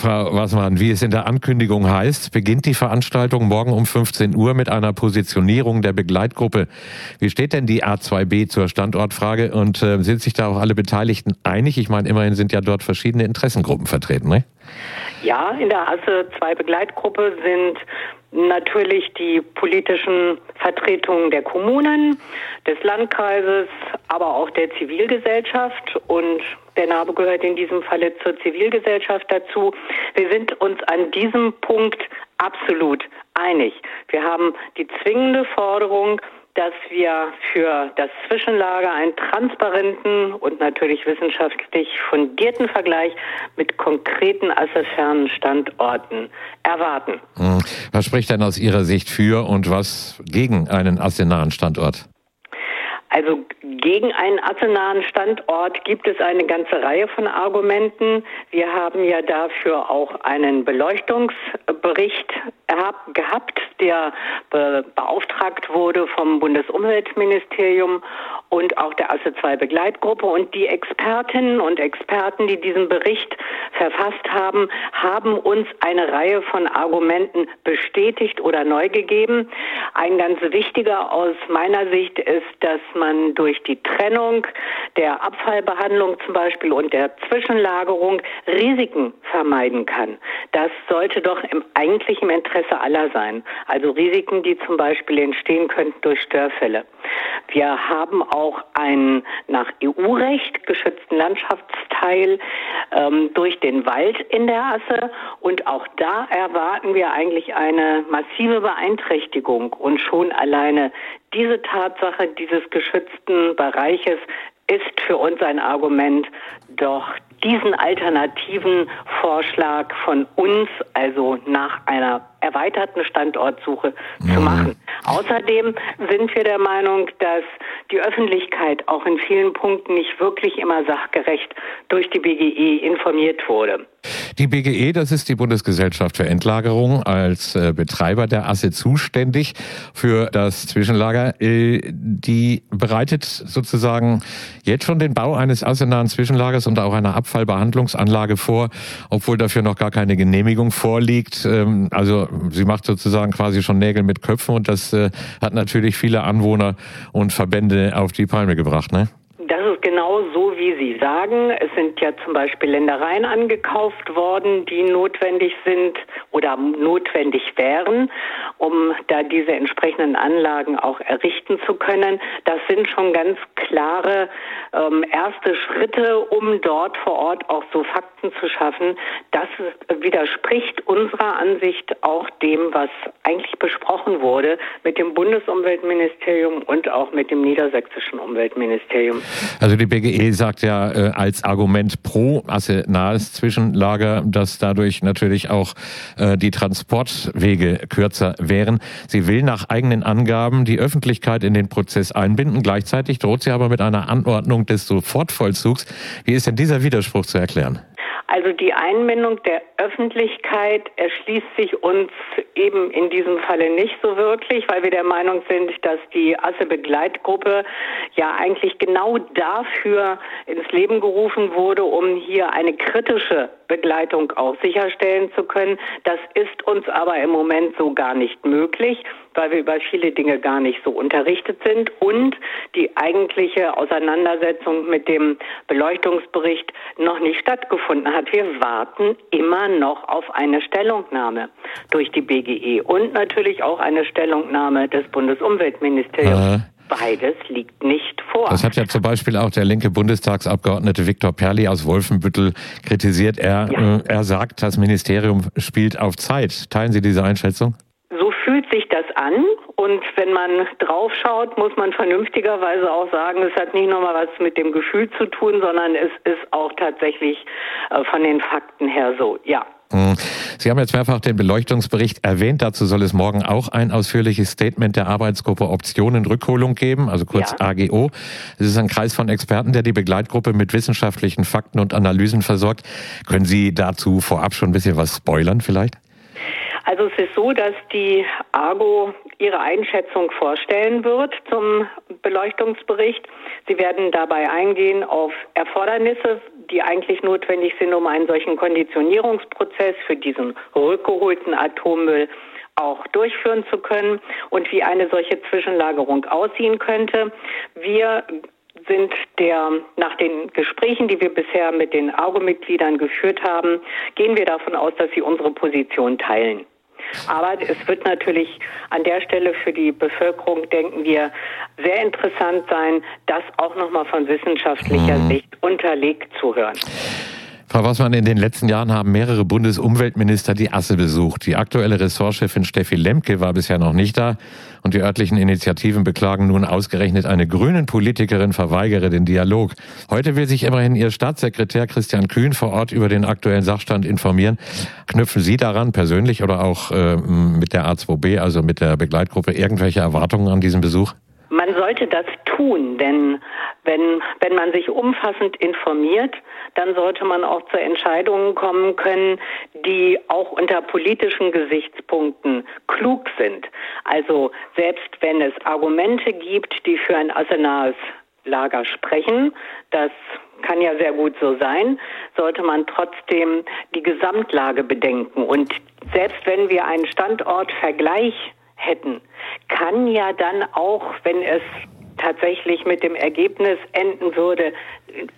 Frau Wassermann, wie es in der Ankündigung heißt, beginnt die Veranstaltung morgen um 15 Uhr mit einer Positionierung der Begleitgruppe. Wie steht denn die A2B zur Standortfrage und äh, sind sich da auch alle Beteiligten einig? Ich meine, immerhin sind ja dort verschiedene Interessengruppen vertreten, ne? Ja, in der Asse 2 Begleitgruppe sind natürlich die politischen Vertretungen der Kommunen, des Landkreises, aber auch der Zivilgesellschaft und der Name gehört in diesem Falle zur Zivilgesellschaft dazu. Wir sind uns an diesem Punkt absolut einig. Wir haben die zwingende Forderung, dass wir für das Zwischenlager einen transparenten und natürlich wissenschaftlich fundierten Vergleich mit konkreten assozianen Standorten erwarten. Hm. Was spricht denn aus Ihrer Sicht für und was gegen einen assenaren Standort? Also gegen einen assenaren Standort gibt es eine ganze Reihe von Argumenten. Wir haben ja dafür auch einen Beleuchtungsbericht gehabt, der beauftragt wurde vom Bundesumweltministerium und auch der ASSE 2 Begleitgruppe. Und die Expertinnen und Experten, die diesen Bericht verfasst haben, haben uns eine Reihe von Argumenten bestätigt oder neu gegeben. Ein ganz wichtiger aus meiner Sicht ist, dass man durch die Trennung der Abfallbehandlung zum Beispiel und der Zwischenlagerung Risiken vermeiden kann. Das sollte doch im, eigentlich im Interesse aller sein. Also Risiken, die zum Beispiel entstehen könnten durch Störfälle. Wir haben auch einen nach EU-Recht geschützten Landschaftsteil ähm, durch den Wald in der Asse und auch da erwarten wir eigentlich eine massive Beeinträchtigung und schon alleine diese Tatsache dieses geschützten Bereiches ist für uns ein Argument, doch diesen alternativen Vorschlag von uns, also nach einer erweiterten Standortsuche mhm. zu machen. Außerdem sind wir der Meinung, dass die Öffentlichkeit auch in vielen Punkten nicht wirklich immer sachgerecht durch die BGE informiert wurde. Die BGE, das ist die Bundesgesellschaft für Endlagerung, als äh, Betreiber der Asse zuständig für das Zwischenlager. Äh, die bereitet sozusagen jetzt schon den Bau eines assenahen Zwischenlagers und auch einer Abfallbehandlungsanlage vor, obwohl dafür noch gar keine Genehmigung vorliegt. Ähm, also sie macht sozusagen quasi schon Nägel mit Köpfen und das äh, hat natürlich viele Anwohner und Verbände auf die Palme gebracht, ne? Das ist genau so, wie Sie sagen. Es sind ja zum Beispiel Ländereien angekauft worden, die notwendig sind oder notwendig wären, um da diese entsprechenden Anlagen auch errichten zu können. Das sind schon ganz klare ähm, erste Schritte, um dort vor Ort auch so Fakten zu schaffen. Das widerspricht unserer Ansicht auch dem, was eigentlich besprochen wurde mit dem Bundesumweltministerium und auch mit dem niedersächsischen Umweltministerium. Also die BGE sagt ja äh, als Argument pro nahes Zwischenlager, dass dadurch natürlich auch äh, die Transportwege kürzer wären. Sie will nach eigenen Angaben die Öffentlichkeit in den Prozess einbinden. Gleichzeitig droht sie aber mit einer Anordnung des Sofortvollzugs. Wie ist denn dieser Widerspruch zu erklären? Also die Einbindung der Öffentlichkeit erschließt sich uns eben in diesem Falle nicht so wirklich, weil wir der Meinung sind, dass die Asse-Begleitgruppe ja eigentlich genau dafür ins Leben gerufen wurde, um hier eine kritische Begleitung auch sicherstellen zu können. Das ist uns aber im Moment so gar nicht möglich, weil wir über viele Dinge gar nicht so unterrichtet sind und die eigentliche Auseinandersetzung mit dem Beleuchtungsbericht noch nicht stattgefunden hat. Wir warten immer noch auf eine Stellungnahme durch die BGE und natürlich auch eine Stellungnahme des Bundesumweltministeriums. Beides liegt nicht vor. Das hat ja zum Beispiel auch der linke Bundestagsabgeordnete Viktor Perli aus Wolfenbüttel kritisiert. Er, ja. äh, er sagt, das Ministerium spielt auf Zeit. Teilen Sie diese Einschätzung? So fühlt sich das an. Und wenn man draufschaut, muss man vernünftigerweise auch sagen, es hat nicht nur mal was mit dem Gefühl zu tun, sondern es ist auch tatsächlich äh, von den Fakten her so. Ja. Hm. Sie haben jetzt mehrfach den Beleuchtungsbericht erwähnt. Dazu soll es morgen auch ein ausführliches Statement der Arbeitsgruppe Optionen Rückholung geben, also kurz ja. AGO. Es ist ein Kreis von Experten, der die Begleitgruppe mit wissenschaftlichen Fakten und Analysen versorgt. Können Sie dazu vorab schon ein bisschen was spoilern vielleicht? Also es ist so, dass die AGO ihre Einschätzung vorstellen wird zum Beleuchtungsbericht. Sie werden dabei eingehen auf Erfordernisse, die eigentlich notwendig sind, um einen solchen Konditionierungsprozess für diesen rückgeholten Atommüll auch durchführen zu können und wie eine solche Zwischenlagerung aussehen könnte. Wir sind der, nach den Gesprächen, die wir bisher mit den ARGO-Mitgliedern geführt haben, gehen wir davon aus, dass sie unsere Position teilen. Aber es wird natürlich an der Stelle für die Bevölkerung, denken wir, sehr interessant sein, das auch nochmal von wissenschaftlicher mhm. Sicht unterlegt zu hören. Frau Wassmann, in den letzten Jahren haben mehrere Bundesumweltminister die Asse besucht. Die aktuelle Ressortchefin Steffi Lemke war bisher noch nicht da und die örtlichen Initiativen beklagen nun ausgerechnet eine grünen Politikerin verweigere den Dialog. Heute will sich immerhin ihr Staatssekretär Christian Kühn vor Ort über den aktuellen Sachstand informieren. Knüpfen Sie daran persönlich oder auch äh, mit der A2B, also mit der Begleitgruppe, irgendwelche Erwartungen an diesen Besuch? Man sollte das tun, denn wenn, wenn man sich umfassend informiert, dann sollte man auch zu Entscheidungen kommen können, die auch unter politischen Gesichtspunkten klug sind. Also selbst wenn es Argumente gibt, die für ein arsenales Lager sprechen, das kann ja sehr gut so sein, sollte man trotzdem die Gesamtlage bedenken. Und selbst wenn wir einen Standortvergleich hätten, kann ja dann auch, wenn es tatsächlich mit dem Ergebnis enden würde,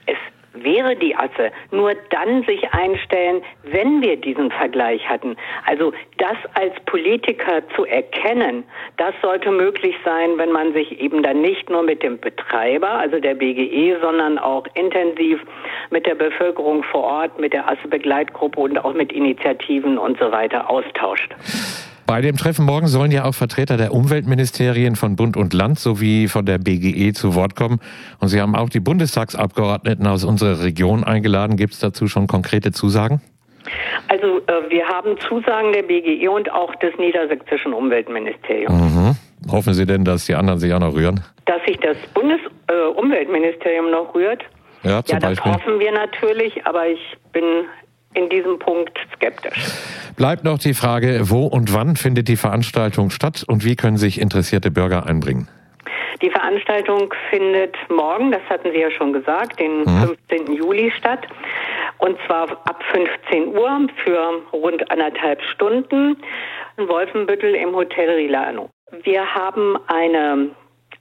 es wäre die Asse, nur dann sich einstellen, wenn wir diesen Vergleich hatten. Also das als Politiker zu erkennen, das sollte möglich sein, wenn man sich eben dann nicht nur mit dem Betreiber, also der BGE, sondern auch intensiv mit der Bevölkerung vor Ort, mit der Asse-Begleitgruppe und auch mit Initiativen und so weiter austauscht. Bei dem Treffen morgen sollen ja auch Vertreter der Umweltministerien von Bund und Land sowie von der BGE zu Wort kommen. Und Sie haben auch die Bundestagsabgeordneten aus unserer Region eingeladen. Gibt es dazu schon konkrete Zusagen? Also äh, wir haben Zusagen der BGE und auch des niedersächsischen Umweltministeriums. Mhm. Hoffen Sie denn, dass die anderen sich auch noch rühren? Dass sich das Bundesumweltministerium äh, noch rührt? Ja, zum ja das Beispiel. hoffen wir natürlich, aber ich bin in diesem Punkt skeptisch. Bleibt noch die Frage, wo und wann findet die Veranstaltung statt und wie können sich interessierte Bürger einbringen? Die Veranstaltung findet morgen, das hatten Sie ja schon gesagt, den mhm. 15. Juli statt. Und zwar ab 15 Uhr für rund anderthalb Stunden in Wolfenbüttel im Hotel Rilano. Wir haben eine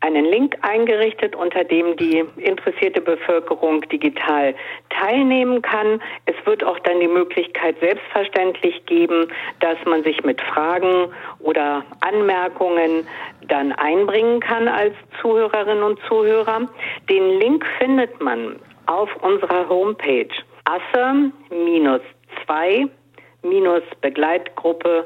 einen Link eingerichtet, unter dem die interessierte Bevölkerung digital teilnehmen kann. Es wird auch dann die Möglichkeit selbstverständlich geben, dass man sich mit Fragen oder Anmerkungen dann einbringen kann als Zuhörerinnen und Zuhörer. Den Link findet man auf unserer Homepage asse-2-begleitgruppe.de.